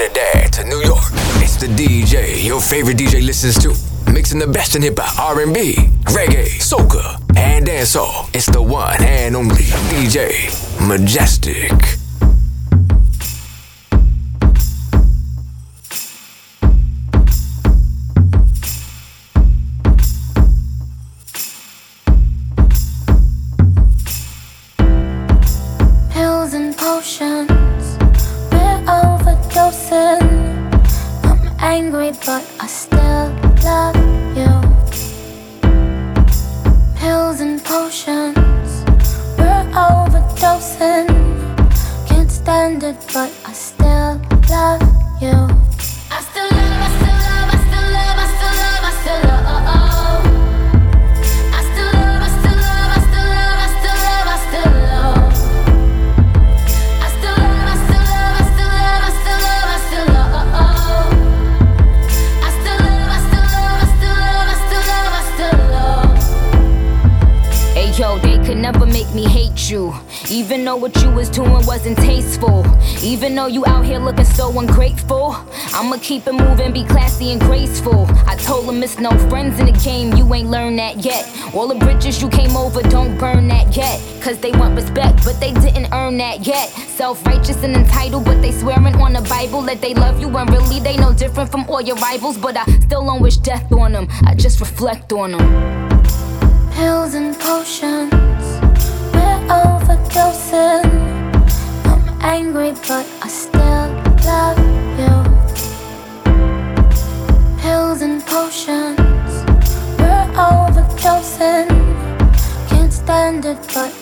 Trinidad to New York. It's the DJ your favorite DJ listens to. Mixing the best in hip hop, R&B, reggae, soca, and dancehall. It's the one and only DJ Mejustik. Keep it moving, be classy and graceful. I told him it's no friends in the game, you ain't learned that yet. All the bridges you came over, don't burn that yet. Cause they want respect, but they didn't earn that yet. Self righteous and entitled, but they swearing on the Bible that they love you when really they no different from all your rivals. But I still don't wish death on them, I just reflect on them. Pills and potions, we're overdosing. I'm angry, but I still love you pills and potions. We're overdosing. Can't stand it, but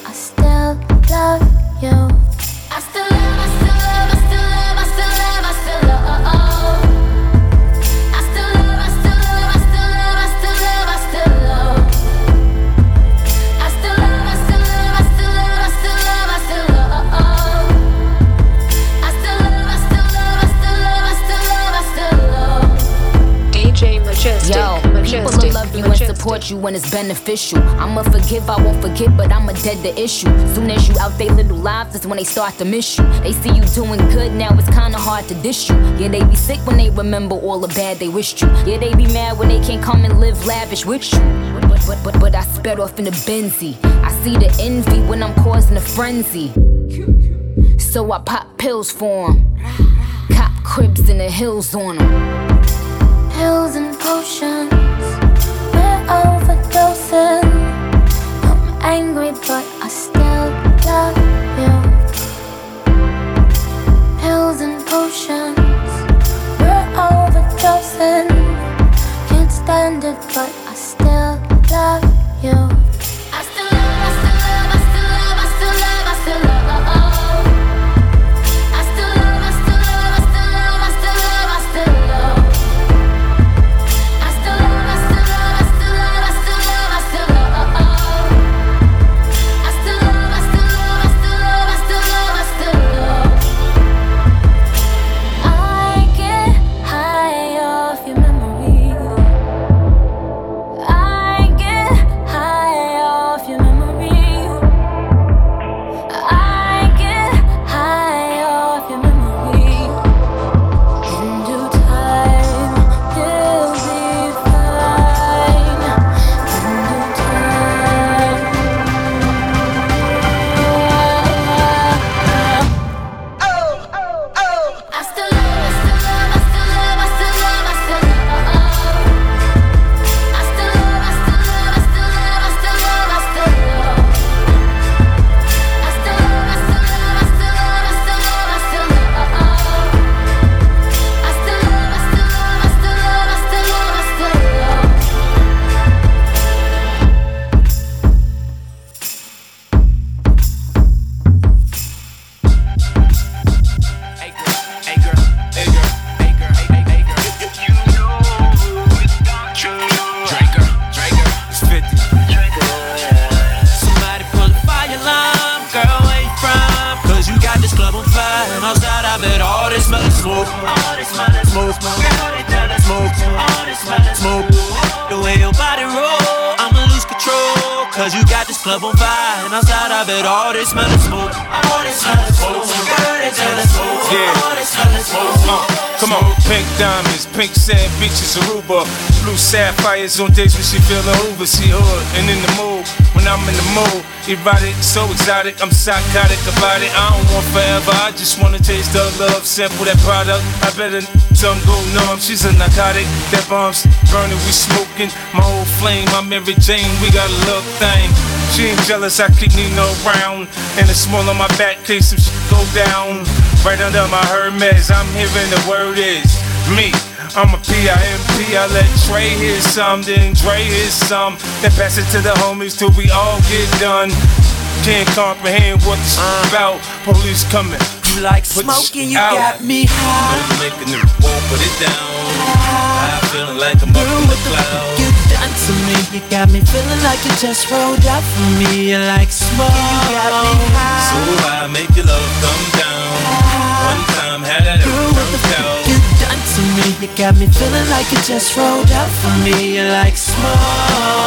it's beneficial. I'ma forgive, I won't forget, but I'ma dead the issue. Soon as you out they little lives, that's when they start to miss you. They see you doing good, now it's kinda hard to dish you. Yeah, they be sick when they remember all the bad they wished you. Yeah, they be mad when they can't come and live lavish with you. But, but, but, but I sped off in a Benzie. I see the envy when I'm causing a frenzy. So I pop pills for 'em. Cop cribs in the hills on 'em pills and potions. Overdosing. Sapphires on days when she feelin' Hoover. She hood and in the mood. When I'm in the mood, erotic, so exotic. I'm psychotic about it. I don't want forever. I just wanna taste the love, sample that product. I better some go numb. She's a narcotic. That bombs burning, we smoking. My old flame, I'm Mary Jane. We got a love thing. She ain't jealous, I keep Nino around. And it's small on my back case she go down. Right under my Hermes, I'm hearing the word is me. I'm a P-I-M-P, I let Trey hear some, then Dre hear some. Then pass it to the homies till we all get done. Can't comprehend what this uh, about. Police coming. You like smoking, you out. got me high. I'm making them won't put it down. I'm feeling like I'm up in the clouds. You done to me, you got me feeling like you just rolled up for me. You like smoke, you got me high. So I make your love come down. One time had it Girl, what the fuck you done to me? You got me feeling like you just rolled up for me. You're like smoke.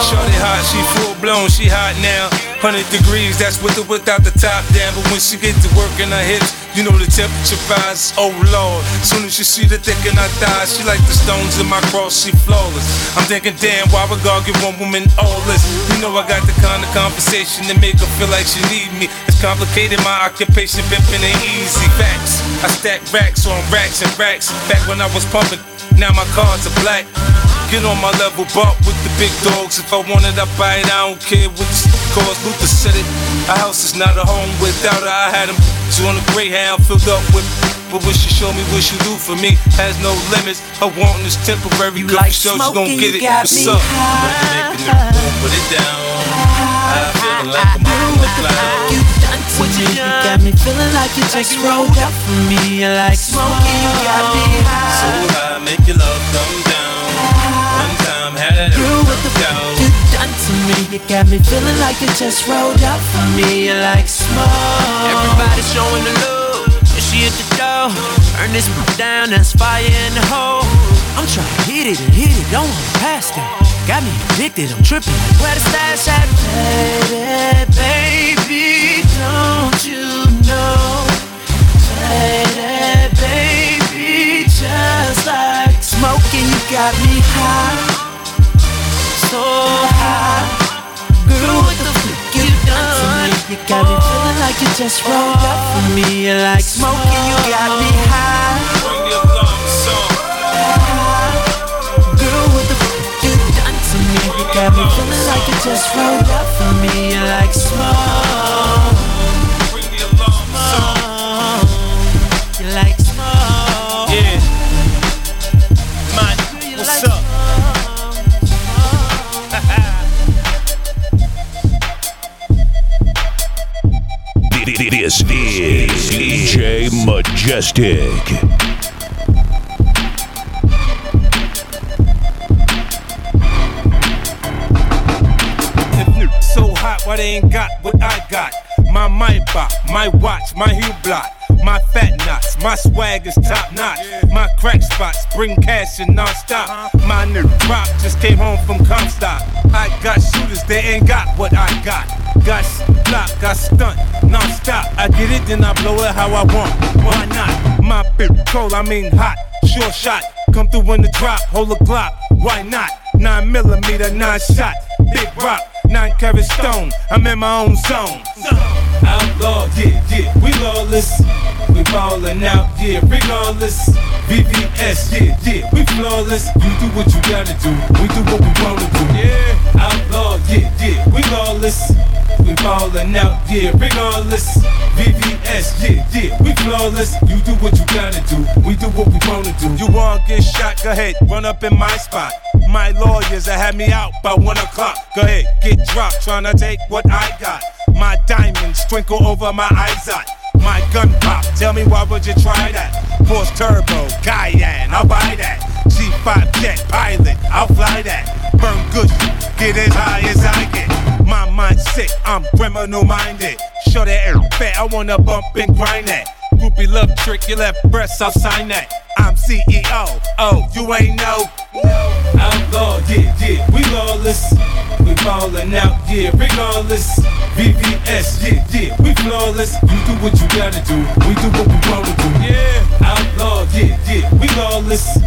Shorty hot, she full blown, she hot now. 100 degrees, that's with or without the top down. But when she get to work in her hips, you know the temperature rise. Oh lord, soon as you see the thick in her thighs, she like the stones in my cross, she flawless. I'm thinking, damn, why would God give one woman all this? You know I got the kind of conversation that make her feel like she need me. It's complicated, my occupation pimping ain't easy. Facts, I stack racks on racks and racks. Back when I was pumping, now my cards are black. Get on my level, bump with the big dogs. If I want it, I buy it. I don't care what cost. Luther said it. A house is not a home without her. I had him on a Greyhound filled up with. But what she show me, what she do for me, has no limits. Her wanting is temporary. You like show, she gon' get it. What's up? Put it down. I feel like I'm in the clouds. You done to me, you got me feeling like you just rolled up for me. You like smoking, you got me high. So high, make your love come down. Girl, what the fuck you done to me? You got me feeling like you just rolled up for me. You like smoke. Everybody showing the love, and she at the door. Turn this down, that's fire in the hole. I'm trying to hit it and hit it, don't wanna pass that. Got me addicted, I'm tripping. Where the stash at? Lady, baby, don't you know? Lady, baby, just like smoking, you got me high so high. Girl, what the fuck you done? You got me feeling like you just rolled up for me. You like smoking, you got me high. Girl, what the fuck you done to me? You got me feeling like you just rolled up for me. You like smoke. Majestic. So hot, why they ain't got what I got? My bop, my watch, my block. My fat knots, my swag is top notch. My crack spots bring cash and non-stop. My new drop just came home from Comstock. I got shooters, they ain't got what I got. Got block, got stunt, non-stop. I get it, then I blow it how I want. Why not? My big cold, I mean hot, sure shot. Come through in the drop, hold a Glock. Why not? Nine millimeter, nine shot, big rock, nine carat stone. I'm in my own zone. Outlaw, yeah, yeah, we lawless. We ballin' out, yeah, regardless. VVS, yeah, yeah, we flawless. You do what you gotta do, we do what we wanna do. Yeah, outlaw, yeah, yeah, we lawless. We ballin' out, yeah, regardless. VVS, yeah, yeah, we flawless. You do what you gotta do, we do what we wanna do. You wanna get shot, go ahead, run up in my spot. My lawyers that had me out by one o'clock. Go ahead, get dropped, tryna take what I got. My diamonds twinkle over my eyes out. My gun pop, tell me why would you try that? Force turbo, Cayenne, I'll buy that. G5 jet pilot, I'll fly that. Burn good, get as high as I get. My mind's sick, I'm criminal minded. Show that air fat, I wanna bump and grind that. Groupie love trick, you left breasts, I'll sign that. I'm CEO. Oh, you ain't know. Outlaw, yeah, yeah, we lawless. We ballin' out, yeah, regardless. VVS, yeah, yeah, we flawless. You do what you gotta do, we do what we wanna do. Yeah, outlaw, yeah, yeah, we lawless.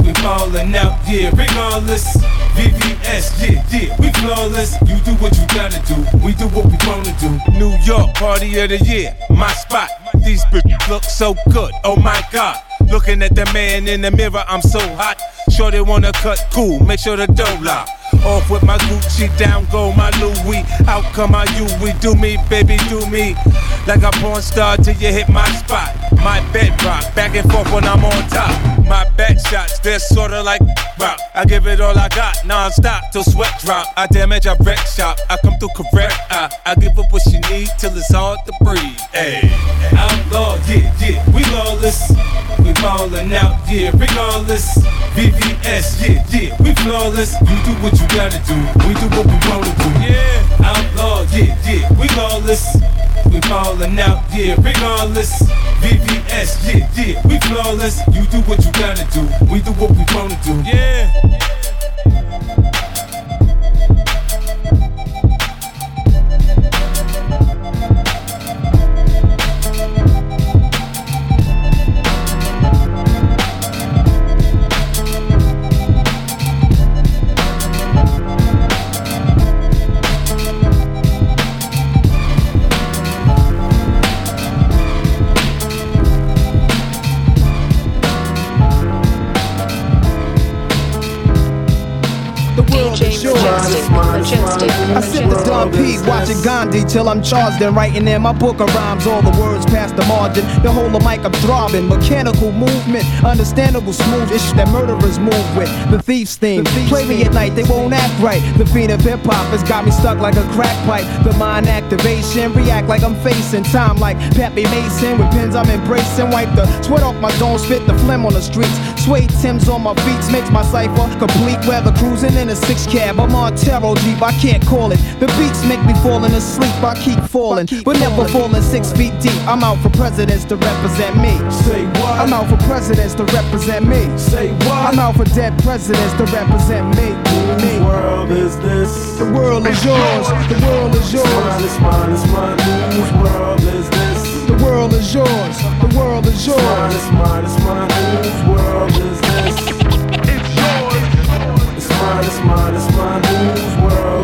We ballin' out, yeah, regardless. VVS, yeah, yeah, we flawless. You do what you gotta do, we do what we wanna do. New York, party of the year, my spot. These bitches look so good, oh my god. Looking at the man in the mirror, I'm so hot. Sure they wanna cut cool, make sure the dough lock. Off with my Gucci, down go my Louis. Out come my you, we do me, baby, do me. Like a porn star till you hit my spot. My bedrock, back and forth when I'm on top. My back shots, they're sorta like rock. I give it all I got, non-stop till sweat drop. I damage, I wreck shop. I come through correct. I, I give up what she need till it's hard to breathe. Hey, outlaw, yeah, yeah, we lawless. We ballin' out, yeah, regardless. VVS, yeah, yeah, we flawless. You do what you gotta do, we do what we wanna do. Yeah, outlaw, yeah, yeah, we lawless. We ballin' out, yeah, regardless. VVS, yeah, yeah, we flawless. You do what you gotta do, we do what we wanna do. Yeah. The Don P, Gandhi till I'm charged and writing in my book of rhymes. All the words past the margin. The whole of mic I'm throbbing. Mechanical movement, understandable smooth ish that murderers move with. The thief's theme. Play me at night, they won't act right. The fiend of hip hop has got me stuck like a crack pipe. The mind activation, react like I'm facing time like Pappy Mason. With pins I'm embracing. Wipe the sweat off my dome, spit the phlegm on the streets. Suede Tim's on my feet makes my cipher complete. Weather cruising in a six cab. I'm on Terror Jeep, I can't call it. The beats make me falling asleep, I keep falling. But never falling six feet deep. I'm out for presidents to represent me. Say what? I'm out for presidents to represent me. Say what? I'm out for dead presidents to represent me. Whose world is this? The world is yours. The world is yours. It's Mine is mine, it's mine. Whose world is this? The world is yours. The world is yours. is mine, it's mine. Whose world is this? It's yours. It's mine, it's mine, it's mine. Whose world is this? The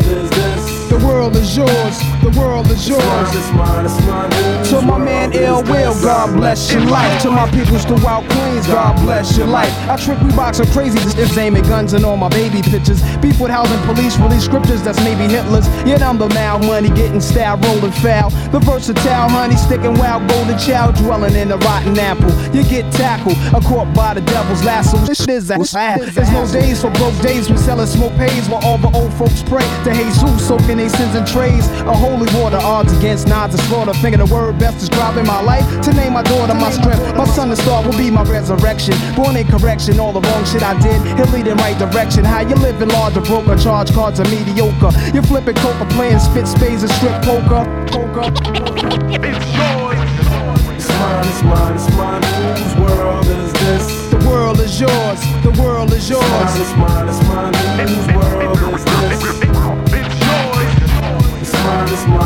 world is yours. The world is yours. Mine mine, it's mine. Whose To my man Ill Will, God bless your life. To my peoples throughout Queens, God bless your life. I trick box, are crazy, just aiming guns and all my baby pictures. Beef with housing police, release scriptures that's maybe Hitler's. Yet I'm the mal money, getting style, rolling foul. The versatile honey, sticking wild, golden child, dwelling in a rotten apple. You get tackled, a caught by the devil's lasso. This shit is a There's no days for broke days, we selling smoke pays while all the old folks pray to Jesus, soaking their sins in trays. A holy water, odds against nods and slaughter. Thinking the word best describing my life. To name my daughter my strength. My son the star will be my resurrection. Born in correction, all the wrong shit I did. He'll lead in right direction. How you living large or broke or charge cards are mediocre. You're flipping coca, playing spit spades and strip poker. Poker. It's mine, it's mine, it's mine. Whose world is this? The world is yours. The world is yours. It's Mine it's mine, it's mine. Whose world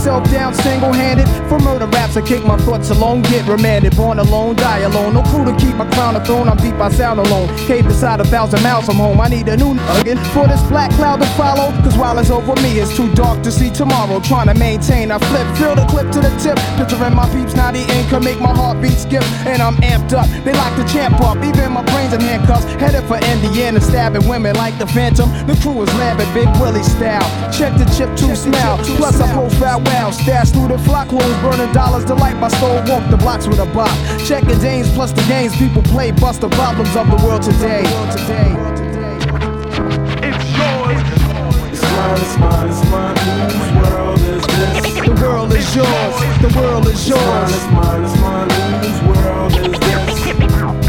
myself down single-handed. For murder raps, I kick my thoughts alone, get remanded. Born alone, die alone. No crew to keep my crown a throne. I'm deep, I sound alone. Cave beside a thousand miles from home. I need a new again for this black cloud to follow. Cause while it's over me, it's too dark to see tomorrow. Trying to maintain, I flip, fill the clip to the tip. Picturing my peeps, now the ink can make my heartbeat skip. And I'm amped up. They like to champ up, even my brains in handcuffs. Headed for Indiana, stabbing women like the Phantom. The crew is labbing Big Willie style. Check the chip to smell. Plus, I post fat wow, stash through the flock clothes, burning dollars to light my stove, walk the blocks with a bop. Checking James plus the games people play, bust the problems of the world today. It's yours. It's mine, it's mine, it's mine. Whose world is this? The world is yours. The world is yours. It's mine, it's mine, it's mine. Whose world is this?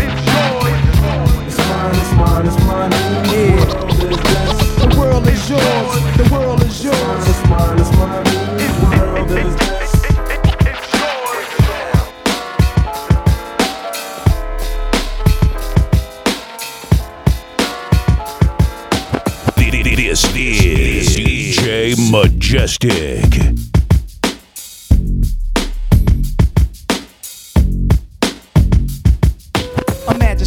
It's yours. It's mine, it's mine, it's mine. Whose world is this? The world is yours. Majestic.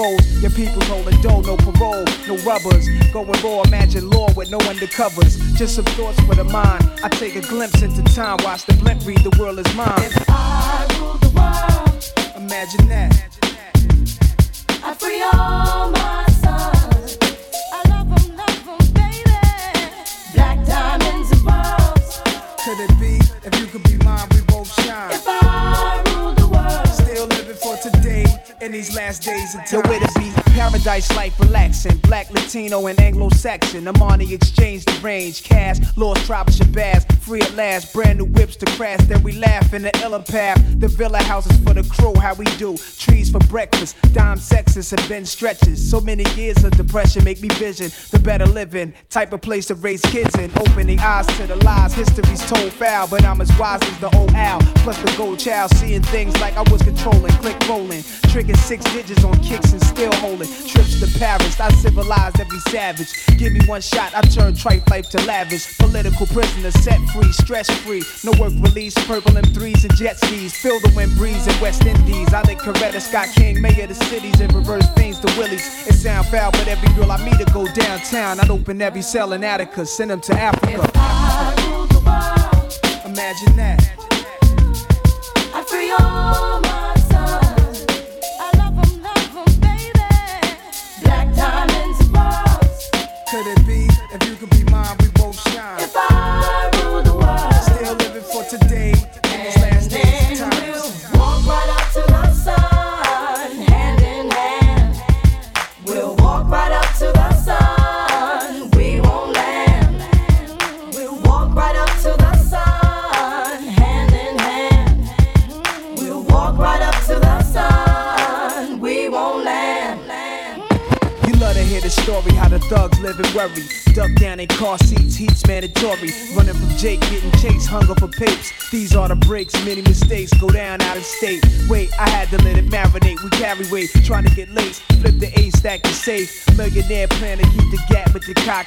rolls. Your people's holding dough, no parole, no rubbers. Going raw, imagine law with no undercovers. Just some thoughts for the mind. I take a glimpse into time, watch the blimp read, the world is mine. If I rule the world, Imagine that. I free all my sons. I love 'em, love 'em, baby. Black diamonds and pearls. Could it be? If you could be mine, we both shine. In these last days of time. Yo, be paradise life relaxing. Black, Latino, and Anglo-Saxon. I'm on the exchange, the range. Cash, lost tribe of Shabazz. Free at last, brand new whips to crash. Then we laugh in the illa path. The villa houses for the crew, how we do. Trees for breakfast, dime sexes and bench stretches. So many years of depression make me vision the better living. Type of place to raise kids in. Opening eyes to the lies. History's told foul, but I'm as wise as the old owl. Plus the gold child, seeing things like I was controlling. Click rolling, six digits on kicks and still holding. Trips to Paris, I civilized every savage. Give me one shot, I turn tripe life to lavish. Political prisoner set free, stress free. No work release, purple M3s and jet skis. Feel the wind breeze in West Indies. I think Coretta Scott King, mayor of the cities, and reverse things to Willies. It sound foul, but every girl I meet to go downtown. I'd open every cell in Attica, send them to Africa. I rule the world. Imagine that.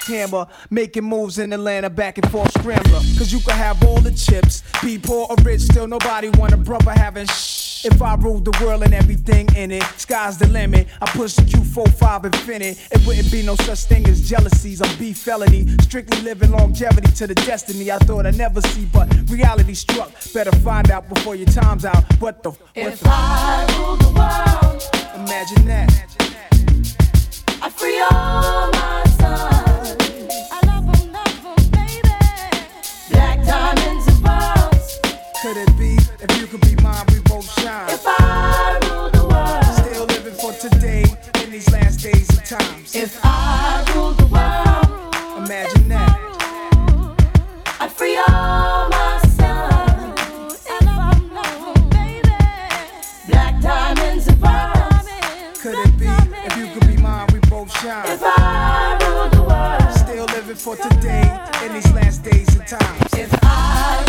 Hammer. Making moves in Atlanta, back and forth scrambler. Cause you can have all the chips. Be poor or rich, still nobody want a brother having shh. If I ruled the world and everything in it, sky's the limit. I push the Q45 infinite. It wouldn't be no such thing as jealousies or beef felony. Strictly living longevity to the destiny I thought I'd never see, but reality struck. Better find out before your time's out. What the? What If the? I rule the world, Imagine that. I free all my sons. If you could be mine, we both shine. If I rule the world, Still living for today in these last days of times. if I rule the world, Imagine that. I'd free all my sons. I love 'em, love 'em, baby. Black diamonds and pearls. Could it be? If you could be mine, we both shine. If I rule the world, Still living for today in these last days of times. if I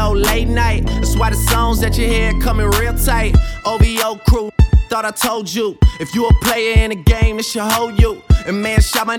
late night. That's why the songs that you hear coming real tight. OVO crew, thought I told you. If you a player in the game, this should hold you. And man, shot my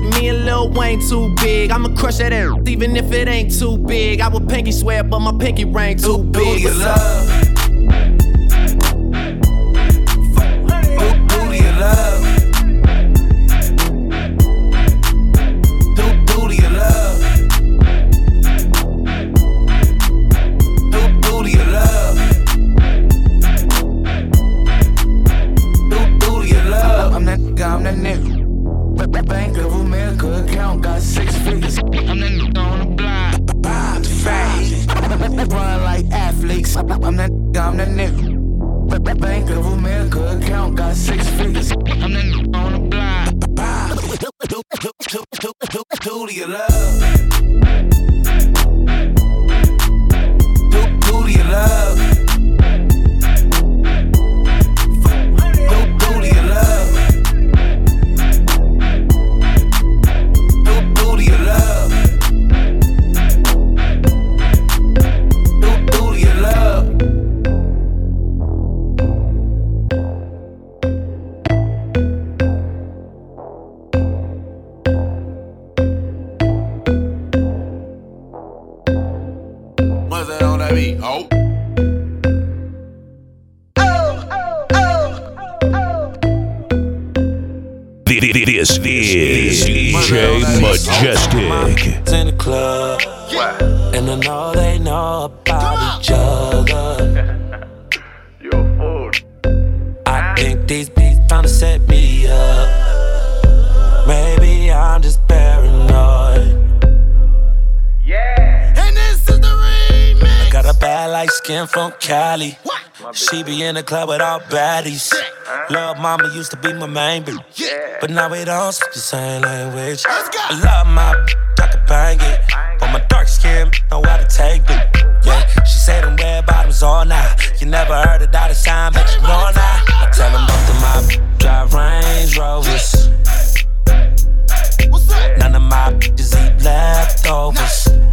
Me and Lil Wayne too big. I'ma crush that air, even if it ain't too big. I would pinky swear, but my pinky ring too Who do big. you love? Cali. She be in the club with all baddies. Love mama used to be my main bitch. But now we don't speak the same language. I love my bitch, I can bang it. But my dark skin know how to take it. Yeah, she said them red bottoms all night. You never heard of dollar sign, but you know now. I tell them both of my bitch drive Range Rovers. None of my bitches eat leftovers.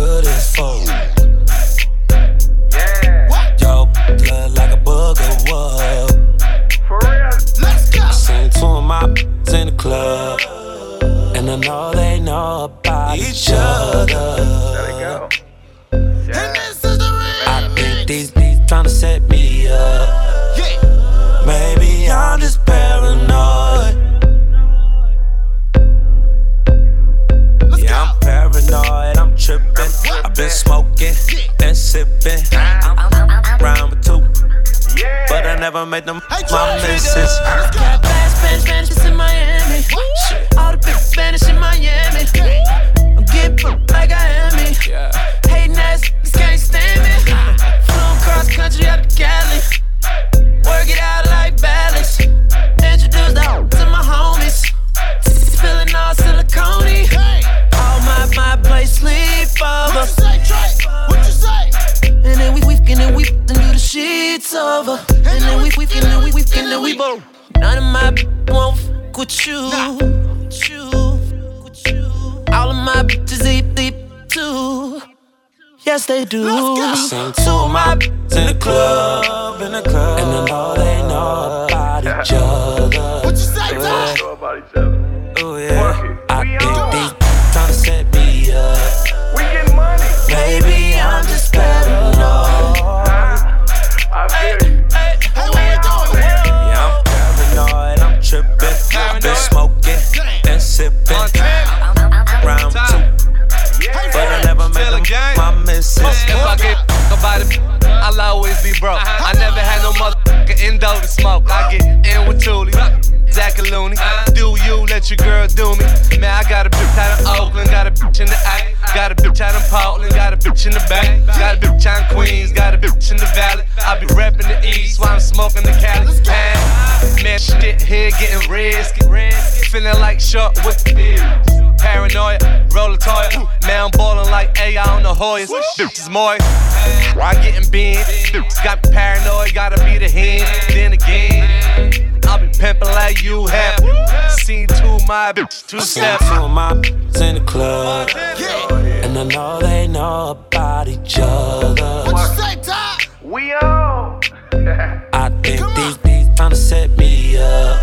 Good as. Yo, look like a booger wood. I seen two of my in the club, and I know they know about each other. There we go. I think these beats tryna set me up. Yeah. Maybe I'm just paranoid. I'm tripping. I've been smoking, been sipping. I'm round with two, but I never made them my missus. Do. Seen two of my bitches in the club, here getting risky, feeling like short with Paranoia, roll a toy. Man, I'm ballin' like AI on the Hoyas. Bitches more. I getting big. Got me paranoid, gotta be the hand. Then again, I'll be pimpin' like you have. Seen two of my bitch, two Seen steps. two of my bitches in the club, and I know they know about each other. What you say, Todd? We on. I think these these tryna set me up.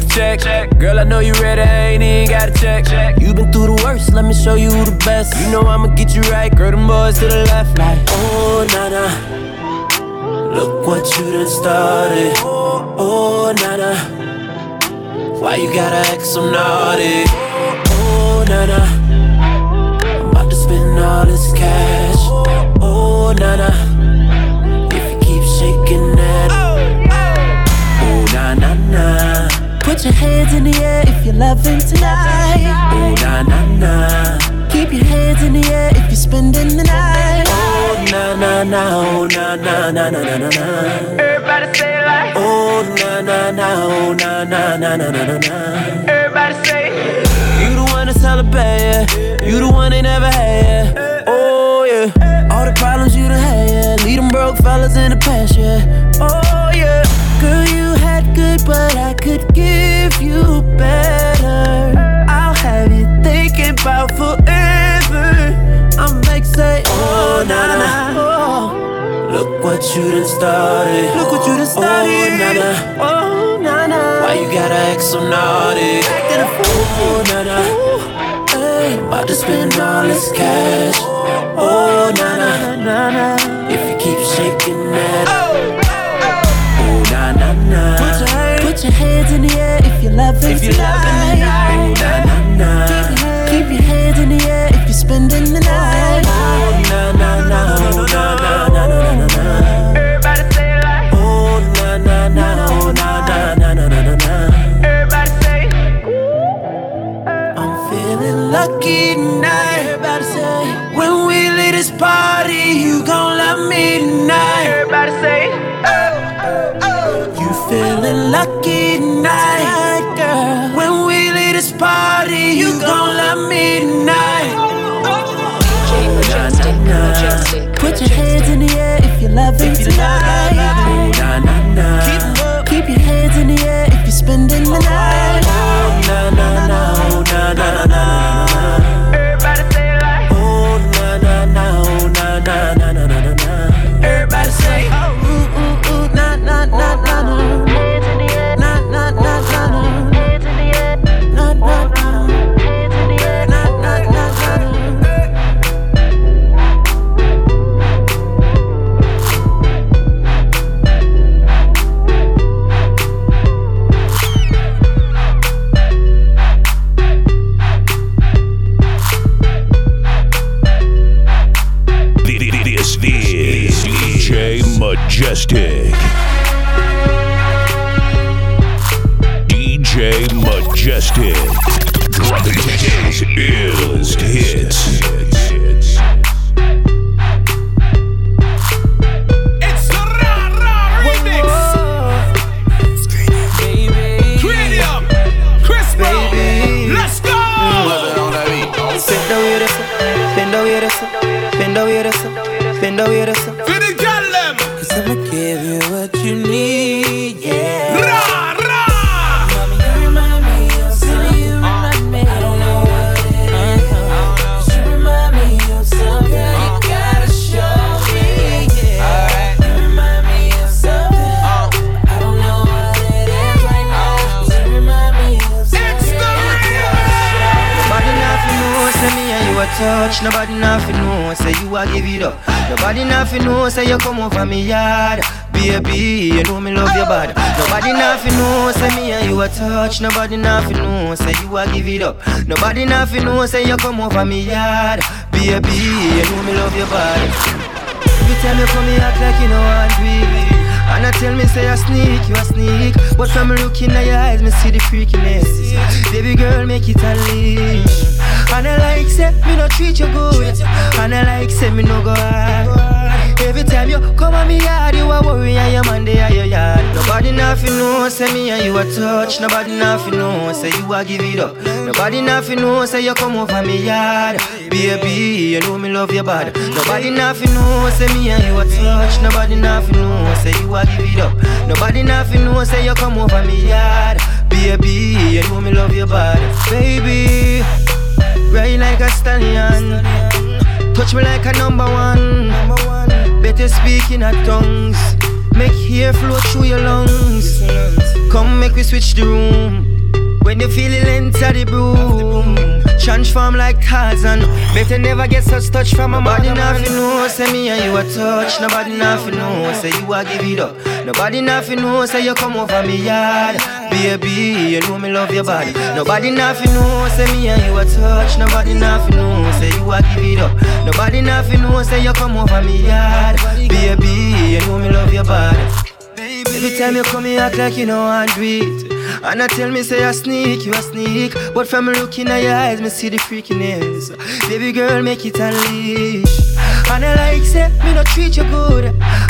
The check. Girl, I know you ready, ain't even got to check. You been through the worst, let me show you the best. You know I'ma get you right, girl, them boys to the left, like. Oh, Nana, look what you done started. Oh, Nana, why you gotta act so naughty? Oh, Nana, na na na. Everybody say like. Oh, na na na, oh, na na na na na na. Everybody say. You the one to celebrate, yeah. You the one they never had, yeah. Oh, yeah. All the problems you done had, yeah. Leave them broke fellas in the past, yeah. Oh, yeah. Girl, you had good, but I could give you better. I'll have you thinking about forever. I'm like, say, oh, oh, na na na. Oh. Look what you done started. Look what you done oh, started. Oh, na na. Oh, na na. Why you gotta act so naughty? Acting a fool. Oh, na na. Hey, About to spend all this cash. Oh, na na. na na. If you keep shaking that. Oh, oh, oh. na na na. Put your, put your hands in the air if you're loving If you're loving love. Put your hands in the air if you're loving tonight. Keep, keep your hands in the air if you're spending the night. Freakiness. Baby girl, make it unleash. And I like say me no treat you good. And I like say me no go hard. Every time you come on me yard, you a worry and your man there your yard. Nobody nothing know, say me and you a touch. Nobody nothing know, say you a give it up. Nobody nothing know, say you come over me yard. Baby, you know me love you body. Nobody nothing know, say me and you a touch. Nobody nothing know, say you a give it up. Nobody nothing know, say you come over me yard. Baby, you know me love your body. Baby, ride like a stallion. Touch me like a number one. Better speak in a tongues. Make hair flow through your lungs. Come make we switch the room. When you feel it enter the broom Transform like Tarzan Better never get such touch from a body nothing know Say me and you a touch. Nobody nothing know Say you a give it up. Nobody nothing know Say you come over me yard. Baby, you know me love your body. Nobody nothing know Say me and you a touch. Nobody nothing know Say you a give it up. Nobody nothing know Say you come over me yard. Baby, you know me love your body. Every time you come here act like you know I do it And I tell me say I sneak, you a sneak. But from looking at your eyes, me see the freakiness. Baby girl, make it unleash. And I like say, me no treat you good.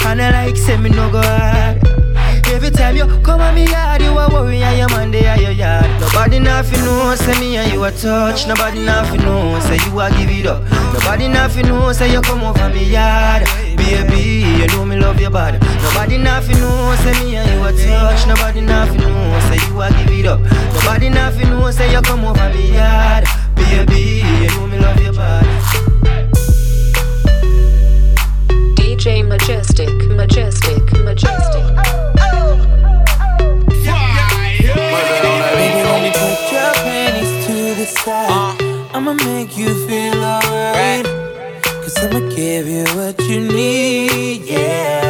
And I like say, me no go hard Every time you come on me yard, you a worry and your man there your yard. Nobody nothing know, say me and you a touch. Nobody nothing know, say you a give it up. Nobody nothing know, say you come over me yard. Baby, you know me love your body. Nobody nothing know, say me and you a touch. Nobody nothing know, say you a give it up. Nobody nothing know, say you come over me yard. Baby, you know me love your body. DJ Majestic, Majestic, Majestic. Baby, I'ma make you feel alright. Cause I'ma give you what you need, yeah.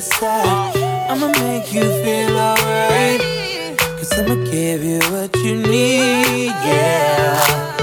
side. I'ma make you feel alright. Cause I'ma give you what you need, yeah.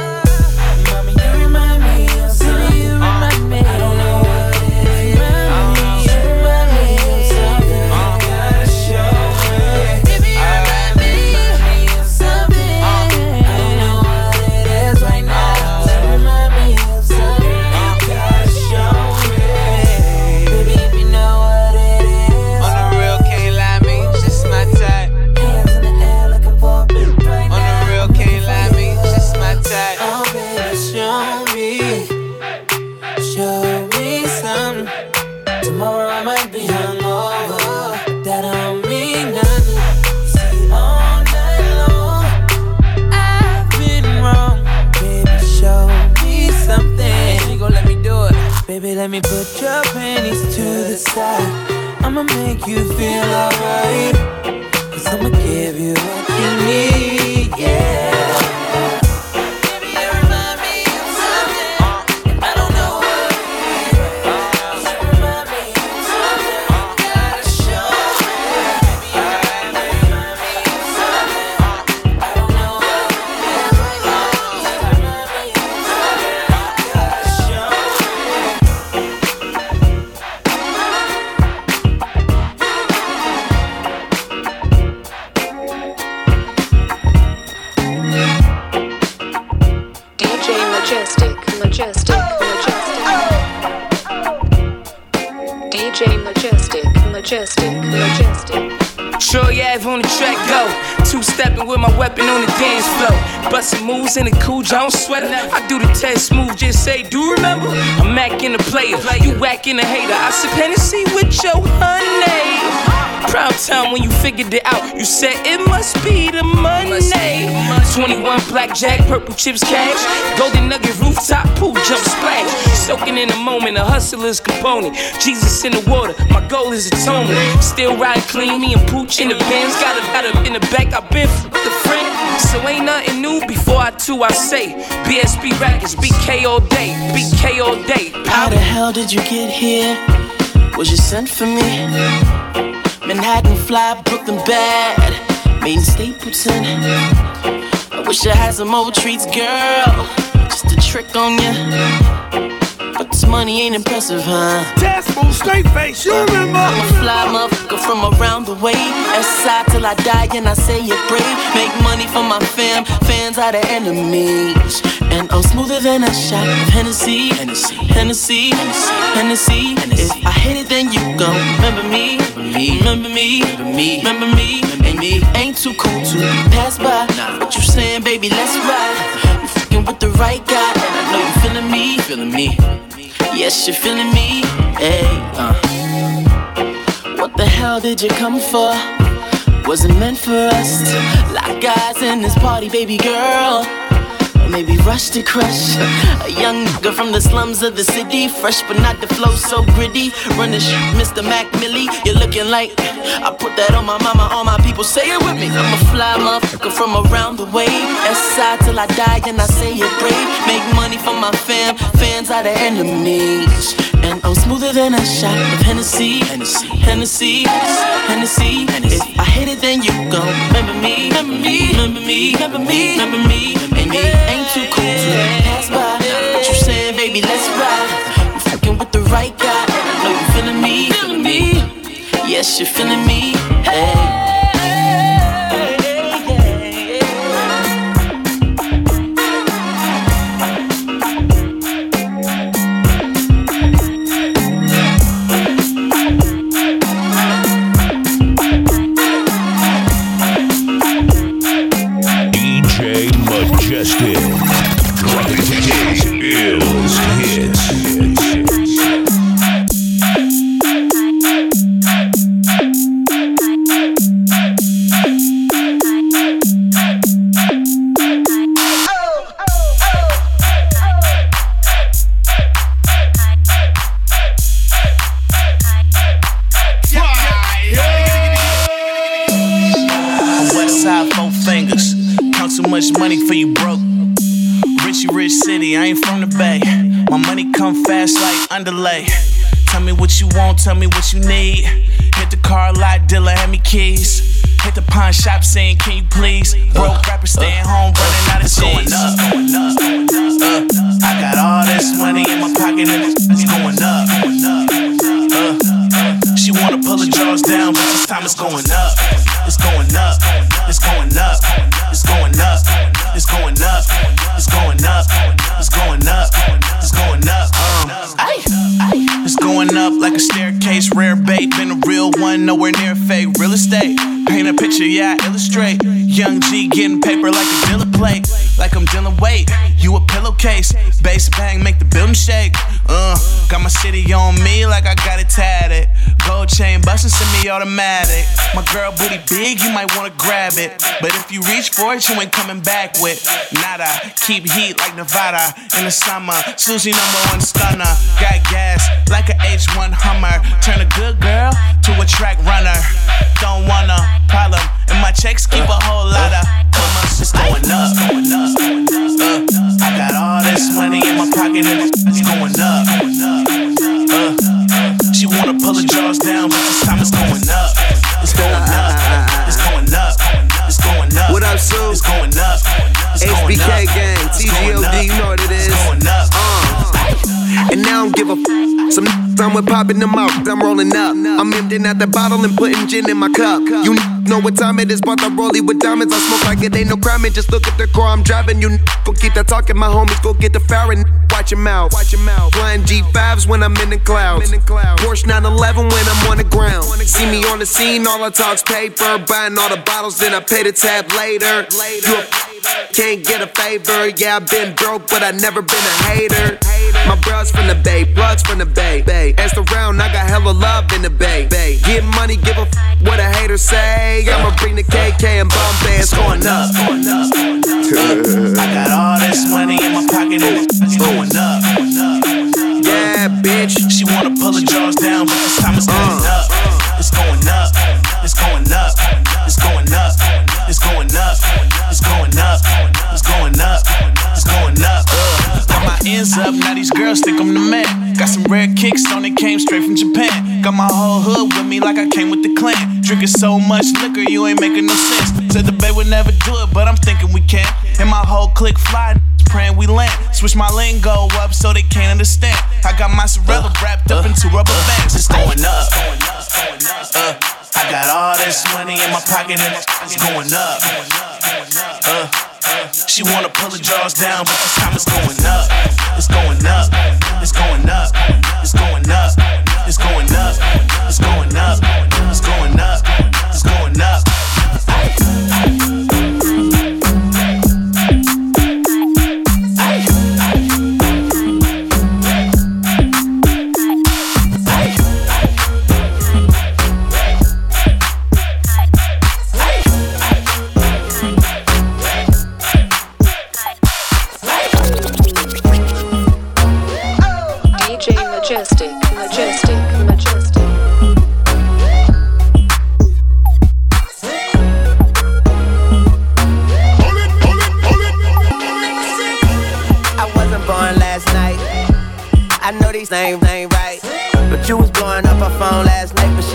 In the cool Jones sweater. I do the test move, just say, do you remember? I'm Mac in the player, you whack in the hater. I sip Hennessy with your honey. Proud time when you figured it out. You said it must be the money. 21 blackjack, purple chips cash. Golden nugget rooftop pool jump splash. Soaking in the moment, a hustler's component. Jesus in the water, my goal is atonement. Still ride clean, me and Pooch in the Benz. Got a, got in the back, I've been f- the friend. So ain't nothing new before I two I say. BSB Rackets, BK all day, BK all day. How the hell did you get here? Was you sent for me? Manhattan fly, Brooklyn bad, Main Stapleton. I wish I had some old treats, girl, just a trick on ya. But this money ain't impressive, huh? Test move, straight face, you remember? I'm a fly motherfucker from around the way. S-side till I die and I say it brave. Make money for my fam, fans are the enemies. And I'm smoother than a shot of Hennessy. Hennessy, Hennessy, Hennessy. If I hit it, then you gon' remember me. Remember me, remember me, and me. Ain't too cool to pass by. What you saying, baby? Let's ride. You fucking with the right guy, and I know you feeling me, feeling me. Yes, you're feeling me. Hey, uh. What the hell did you come for? Wasn't meant for us lock eyes in this party, baby girl. Maybe rush to crush. A young nigga from the slums of the city. Fresh but not the flow so gritty. Running shit, Mr. Mac Millie. You're looking like I put that on my mama, all my people. say it with me. I'm a fly motherfucker from around the way. side till I die, and I say it brave. Make money for my fam, fans are the enemies. And I'm smoother than a shot of Hennessy, Hennessy, Hennessy, Hennessy. If I hit it, then you gon' remember me, remember me, remember me, remember me, remember me. It ain't too cool to pass by. What you saying, baby? Let's ride. You fucking with the right guy. Know you feeling me, feeling me. Yes, you're feeling me. Hey. Semi-automatic. My girl booty big, you might wanna grab it. But if you reach for it, you ain't coming back with nada. Keep heat like Nevada in the summer. Susie number one stunner. Got gas like an H1 Hummer. Turn a good girl to a track runner. Don't wanna problem, and my checks keep a whole lot of commas. It's going up. Uh, I got all this money in my pocket and it's going up. Uh, she wanna pull the jaws down, but this time it's going up. It's going up. It's going up. It's going up. What up, Sue? It's going up. It's going up. HBK gang, TGOD, you know what it is. It's going up. Uh. And now I don't give a f- some I'm with popping them out, I'm rolling up. I'm emptying out the bottle and putting gin in my cup. You know what time it is, bought the rollie with diamonds. I smoke like it ain't no crime, and just look at the car I'm driving. You go keep that talking, my homies go get the firing. Watch your mouth, watch your mouth. Flying G5s when I'm in the clouds. Porsche 911 when I'm on the ground. See me on the scene, all I talk's paper. Buying all the bottles, then I pay the tab later. You a can't get a favor. Yeah, I've been broke, but I never been a hater. My bros from the Bay, plugs from the Bay. Bay. Ask around, I got hella love in the Bay. Bay. Get money, give a f what a hater say. I'ma bring the KK and Bombay. It's going up. I got all this money in my pocket and it's going up. Yeah, bitch. She wanna pull the jaws down, but this time it's going uh. up. It's going up. It's going up. It's going up. It's going up. It's going up. It's going up. It's going up. My ends up, now these girls think I'm the man. Got some rare kicks on it, came straight from Japan. Got my whole hood with me like I came with the clan. Drinking so much liquor, you ain't making no sense. Said the bay would never do it, but I'm thinking we can. And my whole clique fly, praying we land. Switch my lingo up so they can't understand. I got my Sorella wrapped up into rubber bands. It's going up. Uh, I got all this money in my pocket and it's going up. Uh, she wanna pull the jaws down, but this time it's going up. It's going up. It's going up. It's going up. It's going up. It's going up.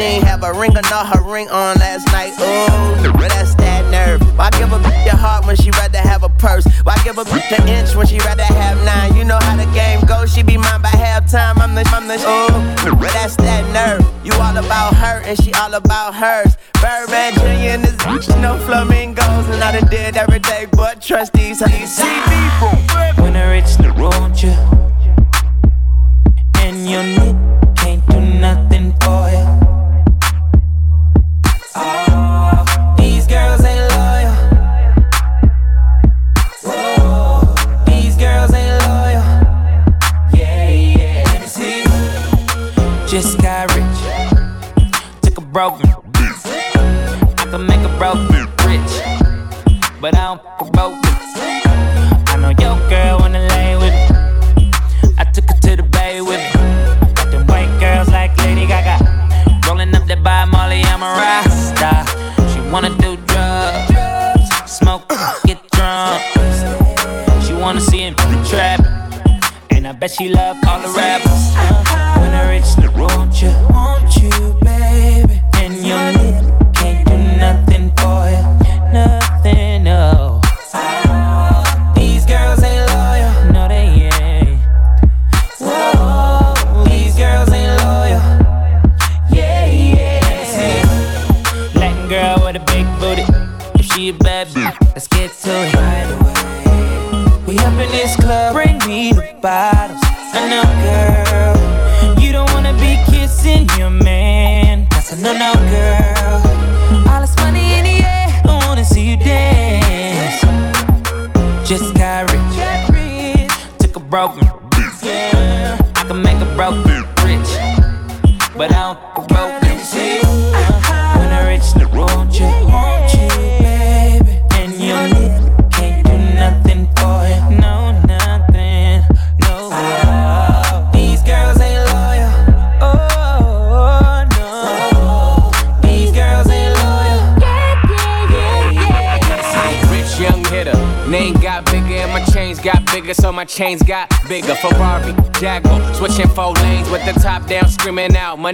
Ain't have a ring or not her ring on last night. Ooh, that's that nerve. Why give a bitch your heart when she rather have a purse? Why give a bitch an inch when she rather have nine? You know how the game goes, she be mine by halftime. I'm the, I'm the, ooh, that's that nerve. You all about her and she all about hers. Birdman Jr. and this bitch, no flamingos, and I done did every day, but trust these, these people. When I reach the road, you and your need can't do nothing for you. Just got rich. Took a broken. I can make a broken rich, but I don't fuck a broken. I know your girl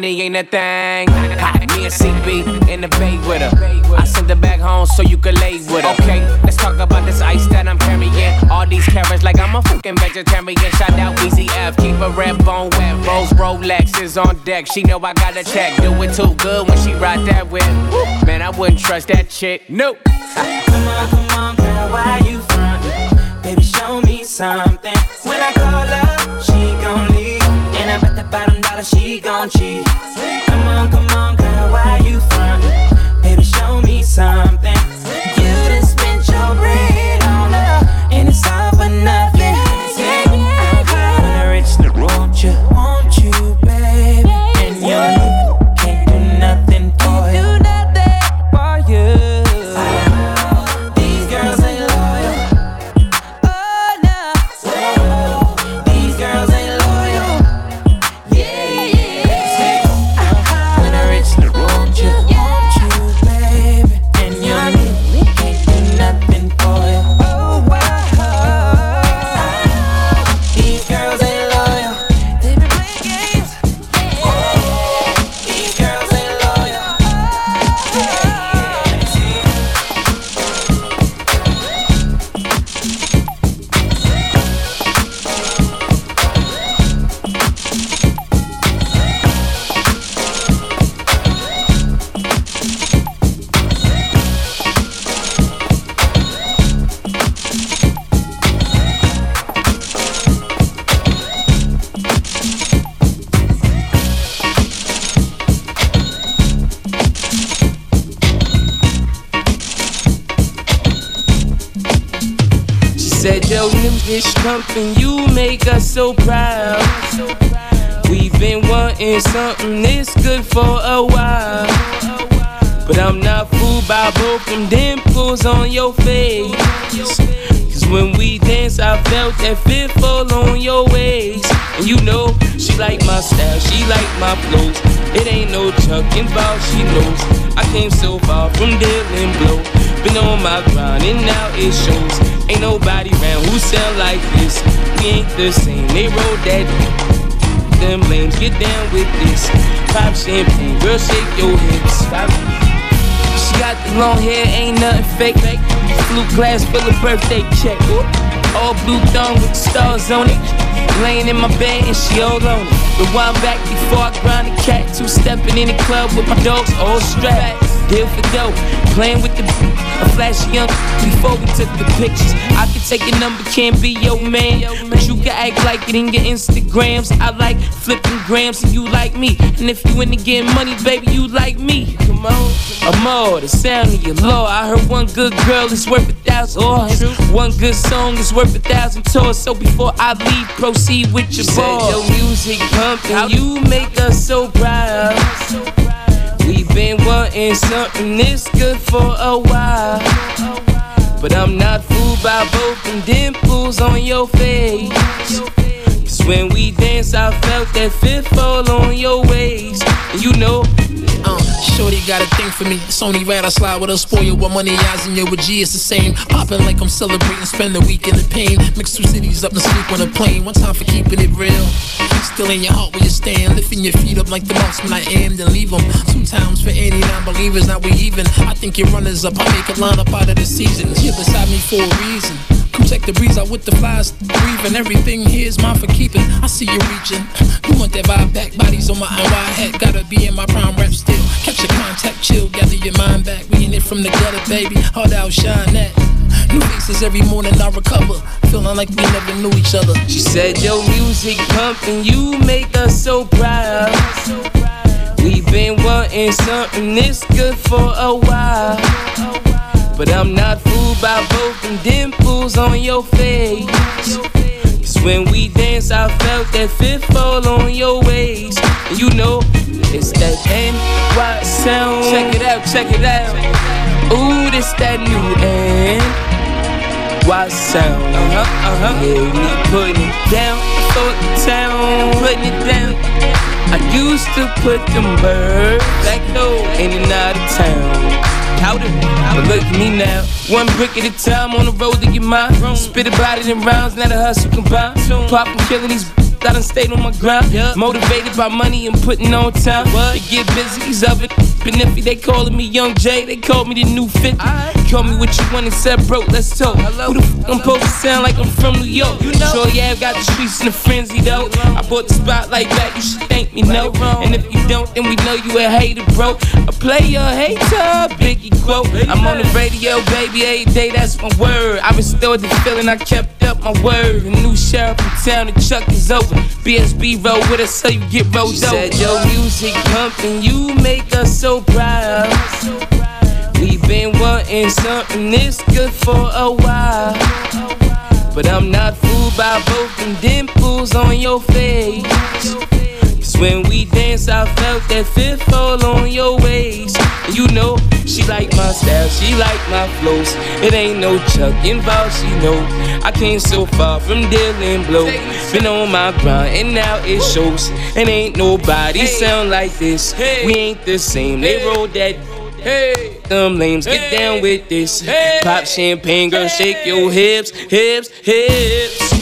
money ain't a thing. Me and CB in the bay with her. I sent her back home so you could lay with her. Okay, let's talk about this ice that I'm carrying. All these carrots like I'm a fucking vegetarian. Shout out Easy F, keep a red bone wet. Rose Rolex is on deck. She know I got a check. Do it too good when she ride that whip. Man, I wouldn't trust that chick. Nope. Come on, come on, girl, why you frontin'? Baby, show me something. Nobody around who sell like this. We ain't the same, they roll that. them lames. Get down with this. Pop champagne, girl, shake your hips. She got the long hair, ain't nothing fake. Blue glass full of birthday check. All blue thong with stars on it. Laying in my bed and she all on it. Rewind back before I grind the cat. Two stepping in the club with my dogs all strapped. Deal for dope, playing with the a flashy young before we took the pictures. I can take your number, can't be your man, but you can act like it in your Instagrams. I like flipping grams, and you like me. And if you into getting money, baby, you like me. Come on, I'm all the sound of your law. I heard one good girl is worth a thousand oh, oars. One good song is worth a thousand tours. So before I leave, proceed with your ball. Your music pumping, you make us so proud. Been wanting something this good for a while. But I'm not fooled by them dimples on your face. When we dance, I felt that fifth fall on your waist. And you know, Uh, Shorty got a thing for me. It's only right I slide with a spoil. What money eyes and your with G is the same. Popping like I'm celebrating, spend the week in the pain. Mix two cities up and sleep on a plane. One time for keeping it real. Still in your heart where you stand. Lifting your feet up like the when I am, then leave them. Two times for any non believers, now we even. I think your runners up. I make a line up out of the season. You're beside me for a reason. Check the breeze out with the flies breathing. Everything here is mine for keeping. I see you reaching. You want that vibe back? Bodies on my NY hat. Gotta be in my prime rap still. Catch your contact, chill, gather your mind back. We in it from the gutter, baby. Hard out, shine that. New faces every morning I recover. Feeling like we never knew each other. She said your music pumping, you make us so proud. We've been wanting something this good for a while. But I'm not fooled by both them dimples on your face. Cause when we dance, I felt that fifth fall on your waist. And you know, it's that NY sound. Check it out, check it out. Ooh, this that new NY sound. Uh huh, uh huh. Yeah, we putting it down for the town, putting it down. I used to put them birds back though in and out of town. But look at me now. One brick at a time on the road to get mine. Spit about it in rounds, now the hustle combined. Poppin', killing these. I done stayed on my grind. Motivated by money and putting on time. To get busy, these other Benefi, they calling me Young J, they call me the new 50. Call me what you want and said, bro, let's talk. Who the f I'm supposed to sound like I'm from New York? You know, Shorty, I've got the streets in a frenzy though. I bought the spotlight back, you should thank me, no. And if you don't, then we know you a hater, bro. A player, hater, Biggie quote. I'm on the radio, baby, every day, that's my word. I restored the feeling, I kept up my word. The new sheriff in town, the chuck is over. BSB roll with us, so you get rolled over. Said your music pumping, you make us so proud. We've been wanting something this good for a while. But I'm not fooled by both them dimples on your face. When we dance, I felt that fifth fall on your waist. You know, she like my style, she like my flows. It ain't no chuck involved, she know. I came so far from dealing blow. Been on my grind, and now it shows. And ain't nobody sound like this. We ain't the same, they roll that. Hey, them lames, get down with this. Pop champagne, girl, shake your hips, hips, hips.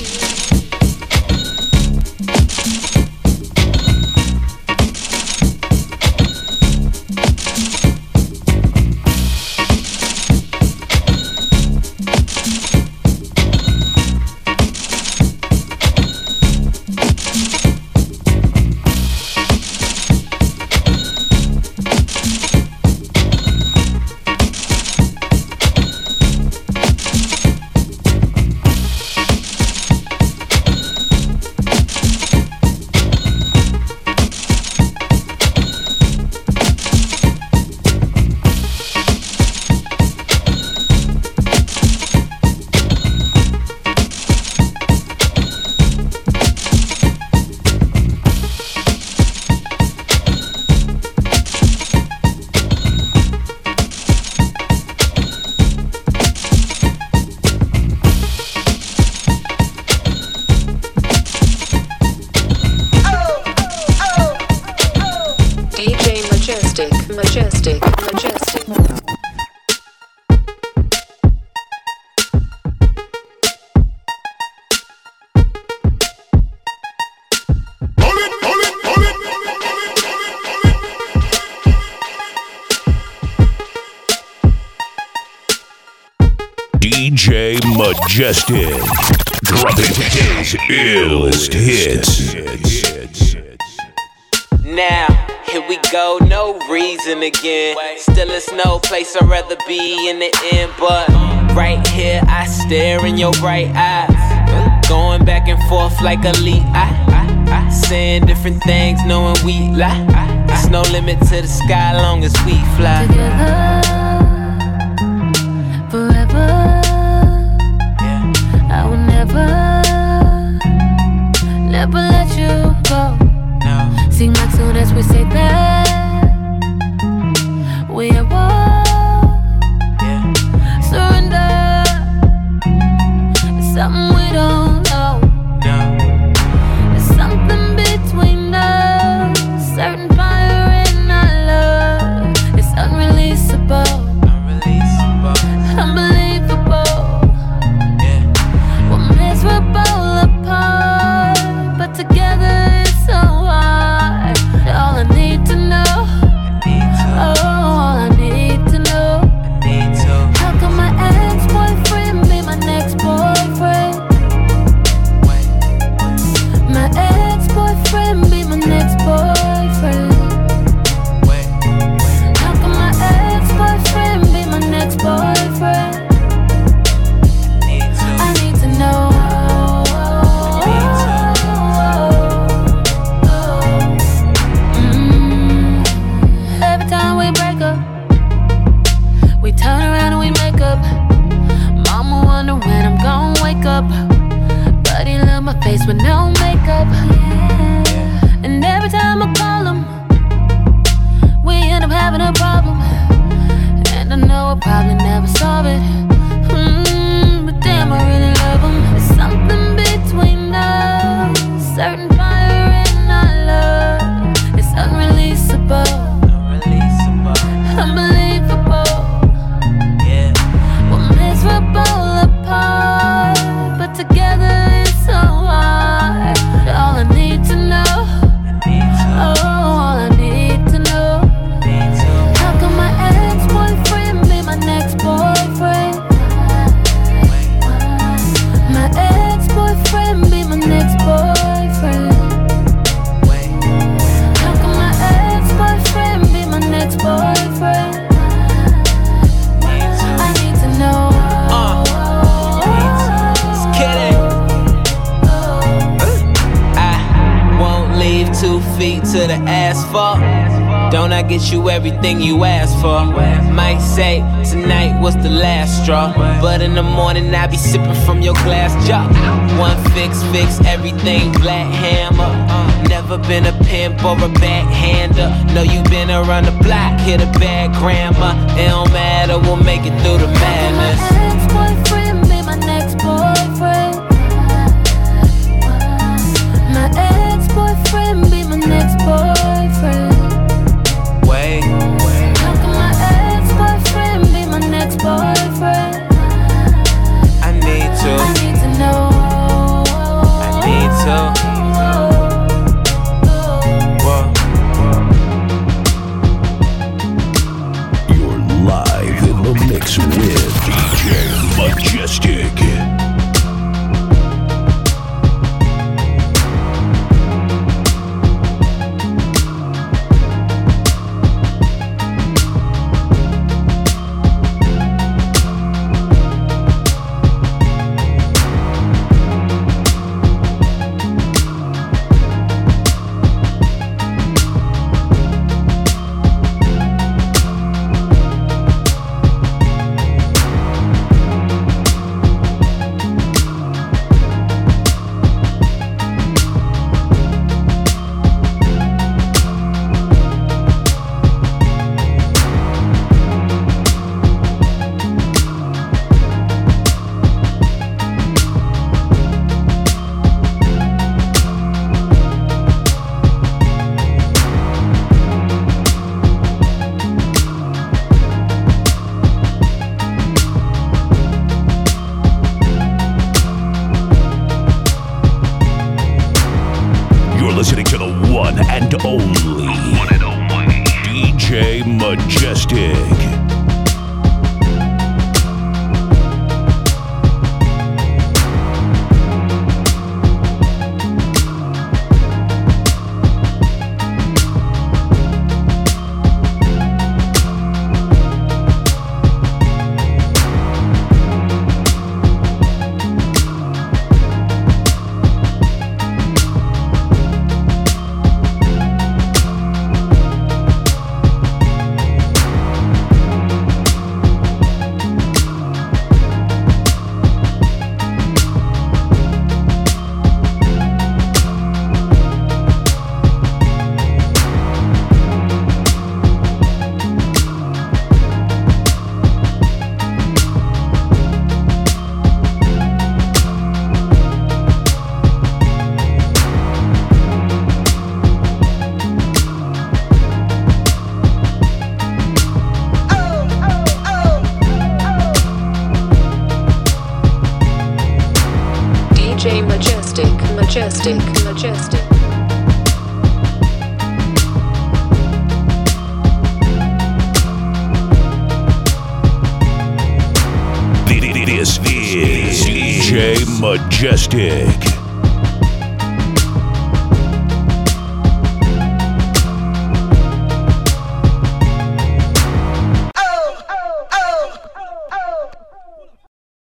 Majestic. Dropping his illest hits. Now, here we go, no reason again. Still, it's no place I'd rather be in the end, but right here I stare in your bright eyes. Going back and forth like a lead. I, I, I, saying different things, knowing we lie. There's no limit to the sky long as we fly. Together, forever. Never let you go. Seem like soon as we say you everything you asked for? Might say tonight was the last straw, but in the morning I be sipping from your glass jar. One fix, fix everything, black hammer. Never been a pimp or a backhander. No, you been around the block, hit a bad grammar. It don't matter, we'll make it through the madness.